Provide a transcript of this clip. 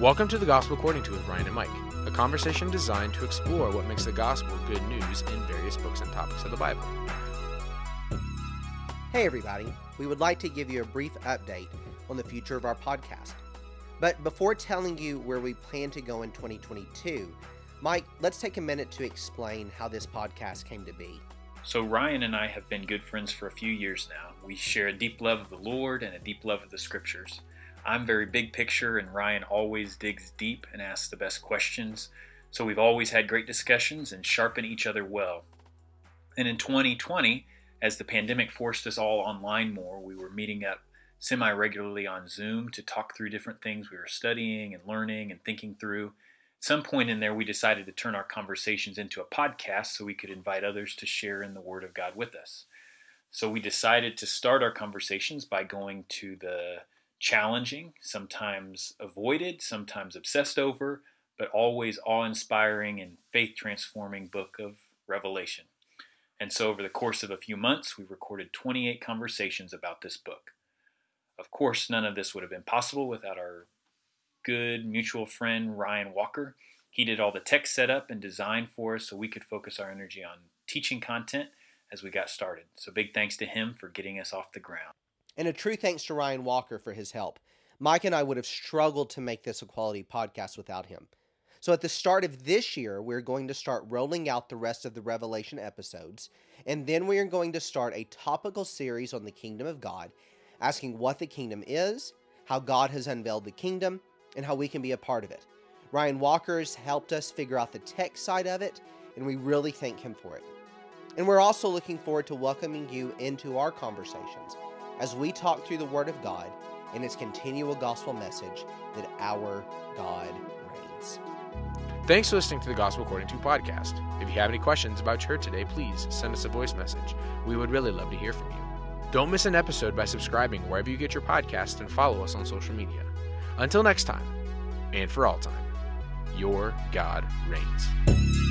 Welcome to the Gospel According to with Brian and Mike, a conversation designed to explore what makes the gospel good news in various books and topics of the Bible. Hey, everybody. We would like to give you a brief update on the future of our podcast. But before telling you where we plan to go in 2022, Mike, let's take a minute to explain how this podcast came to be. So, Ryan and I have been good friends for a few years now. We share a deep love of the Lord and a deep love of the scriptures. I'm very big picture, and Ryan always digs deep and asks the best questions. So, we've always had great discussions and sharpen each other well. And in 2020, as the pandemic forced us all online more, we were meeting up semi regularly on Zoom to talk through different things we were studying and learning and thinking through At some point in there, we decided to turn our conversations into a podcast so we could invite others to share in the Word of God with us. So we decided to start our conversations by going to the challenging, sometimes avoided, sometimes obsessed over, but always awe inspiring and faith transforming book of Revelation. And so, over the course of a few months, we recorded 28 conversations about this book. Of course, none of this would have been possible without our good mutual friend, Ryan Walker. He did all the tech setup and design for us so we could focus our energy on teaching content as we got started. So, big thanks to him for getting us off the ground. And a true thanks to Ryan Walker for his help. Mike and I would have struggled to make this a quality podcast without him. So, at the start of this year, we're going to start rolling out the rest of the Revelation episodes, and then we are going to start a topical series on the kingdom of God, asking what the kingdom is, how God has unveiled the kingdom, and how we can be a part of it. Ryan Walker's helped us figure out the tech side of it, and we really thank him for it. And we're also looking forward to welcoming you into our conversations as we talk through the Word of God and its continual gospel message that our God reigns. Thanks for listening to the Gospel According to podcast. If you have any questions about church today, please send us a voice message. We would really love to hear from you. Don't miss an episode by subscribing wherever you get your podcast and follow us on social media. Until next time, and for all time, your God reigns.